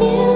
You.